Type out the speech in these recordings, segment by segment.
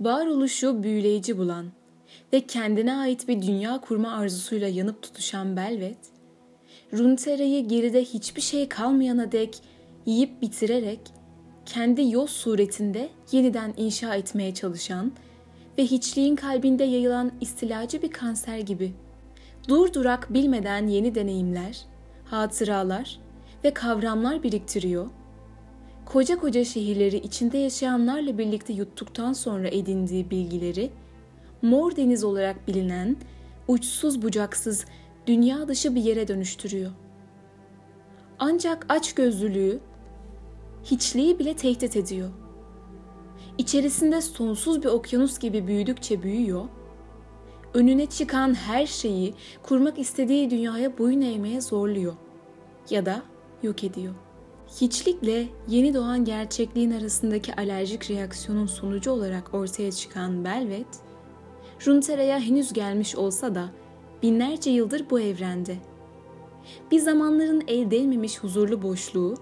Varoluşu büyüleyici bulan ve kendine ait bir dünya kurma arzusuyla yanıp tutuşan Belvet, Runeterra'yı geride hiçbir şey kalmayana dek yiyip bitirerek kendi yoz suretinde yeniden inşa etmeye çalışan ve hiçliğin kalbinde yayılan istilacı bir kanser gibi durdurak bilmeden yeni deneyimler, hatıralar ve kavramlar biriktiriyor. Koca koca şehirleri içinde yaşayanlarla birlikte yuttuktan sonra edindiği bilgileri Mor Deniz olarak bilinen uçsuz bucaksız dünya dışı bir yere dönüştürüyor. Ancak açgözlülüğü hiçliği bile tehdit ediyor. İçerisinde sonsuz bir okyanus gibi büyüdükçe büyüyor, önüne çıkan her şeyi kurmak istediği dünyaya boyun eğmeye zorluyor ya da yok ediyor. Hiçlikle yeni doğan gerçekliğin arasındaki alerjik reaksiyonun sonucu olarak ortaya çıkan Belvet, Runeterra'ya henüz gelmiş olsa da binlerce yıldır bu evrende. Bir zamanların elde edilmemiş huzurlu boşluğu,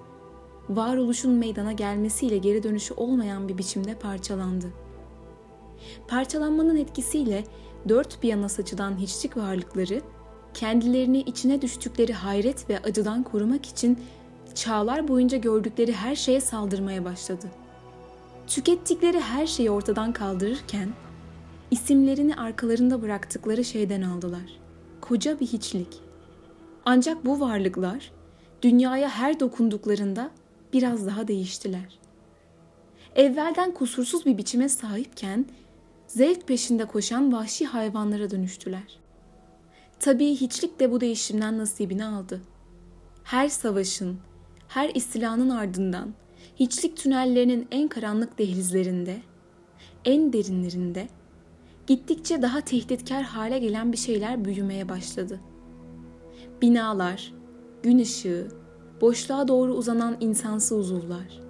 varoluşun meydana gelmesiyle geri dönüşü olmayan bir biçimde parçalandı. Parçalanmanın etkisiyle dört bir yana saçılan hiçlik varlıkları, kendilerini içine düştükleri hayret ve acıdan korumak için çağlar boyunca gördükleri her şeye saldırmaya başladı. Tükettikleri her şeyi ortadan kaldırırken, isimlerini arkalarında bıraktıkları şeyden aldılar. Koca bir hiçlik. Ancak bu varlıklar dünyaya her dokunduklarında biraz daha değiştiler. Evvelden kusursuz bir biçime sahipken zevk peşinde koşan vahşi hayvanlara dönüştüler. Tabii hiçlik de bu değişimden nasibini aldı. Her savaşın, her istilanın ardından hiçlik tünellerinin en karanlık dehlizlerinde, en derinlerinde gittikçe daha tehditkar hale gelen bir şeyler büyümeye başladı. Binalar, gün ışığı, boşluğa doğru uzanan insansı uzuvlar.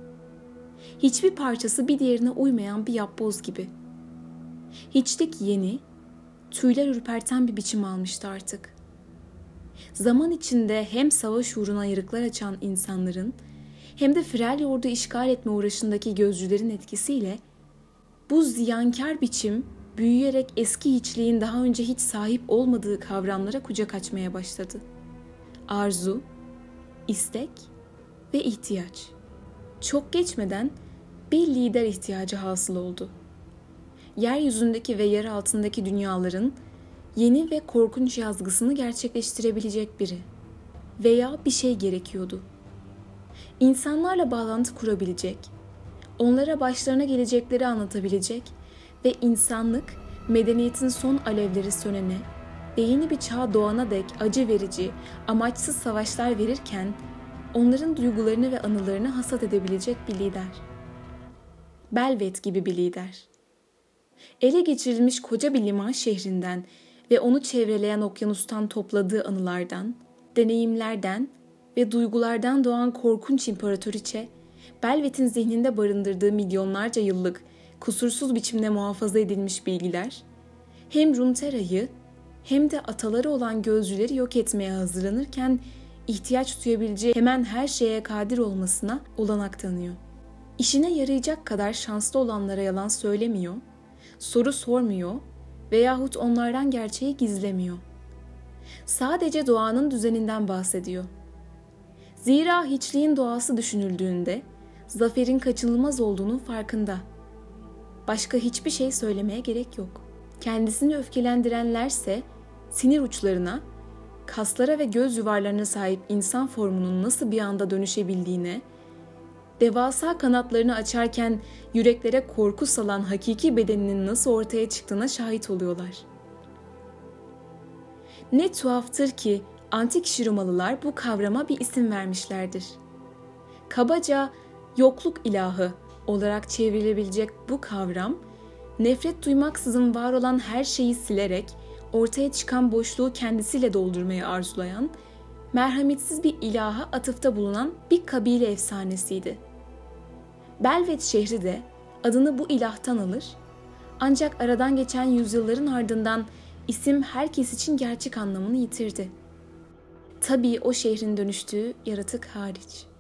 Hiçbir parçası bir diğerine uymayan bir yapboz gibi. Hiçlik yeni, tüyler ürperten bir biçim almıştı artık. Zaman içinde hem savaş uğruna yarıklar açan insanların hem de Freljord'u işgal etme uğraşındaki gözcülerin etkisiyle bu ziyankar biçim büyüyerek eski hiçliğin daha önce hiç sahip olmadığı kavramlara kucak açmaya başladı. Arzu, istek ve ihtiyaç. Çok geçmeden bir lider ihtiyacı hasıl oldu. Yeryüzündeki ve yer altındaki dünyaların yeni ve korkunç yazgısını gerçekleştirebilecek biri veya bir şey gerekiyordu. İnsanlarla bağlantı kurabilecek, onlara başlarına gelecekleri anlatabilecek ve insanlık medeniyetin son alevleri sönene ve yeni bir çağ doğana dek acı verici, amaçsız savaşlar verirken onların duygularını ve anılarını hasat edebilecek bir lider. Belvet gibi bir lider. Ele geçirilmiş koca bir liman şehrinden ve onu çevreleyen okyanustan topladığı anılardan, deneyimlerden ve duygulardan doğan korkunç imparatoriçe, Belvet'in zihninde barındırdığı milyonlarca yıllık kusursuz biçimde muhafaza edilmiş bilgiler, hem Runeterra'yı hem de ataları olan gözcüleri yok etmeye hazırlanırken ihtiyaç duyabileceği hemen her şeye kadir olmasına olanak tanıyor. İşine yarayacak kadar şanslı olanlara yalan söylemiyor, soru sormuyor veyahut onlardan gerçeği gizlemiyor. Sadece doğanın düzeninden bahsediyor. Zira hiçliğin doğası düşünüldüğünde zaferin kaçınılmaz olduğunun farkında. Başka hiçbir şey söylemeye gerek yok. Kendisini öfkelendirenlerse sinir uçlarına, kaslara ve göz yuvarlarına sahip insan formunun nasıl bir anda dönüşebildiğine, devasa kanatlarını açarken yüreklere korku salan hakiki bedeninin nasıl ortaya çıktığına şahit oluyorlar. Ne tuhaftır ki antik Şiromalılar bu kavrama bir isim vermişlerdir. Kabaca yokluk ilahı olarak çevrilebilecek bu kavram, nefret duymaksızın var olan her şeyi silerek ortaya çıkan boşluğu kendisiyle doldurmayı arzulayan, merhametsiz bir ilaha atıfta bulunan bir kabile efsanesiydi. Belvet şehri de adını bu ilahtan alır, ancak aradan geçen yüzyılların ardından isim herkes için gerçek anlamını yitirdi. Tabii o şehrin dönüştüğü yaratık hariç.''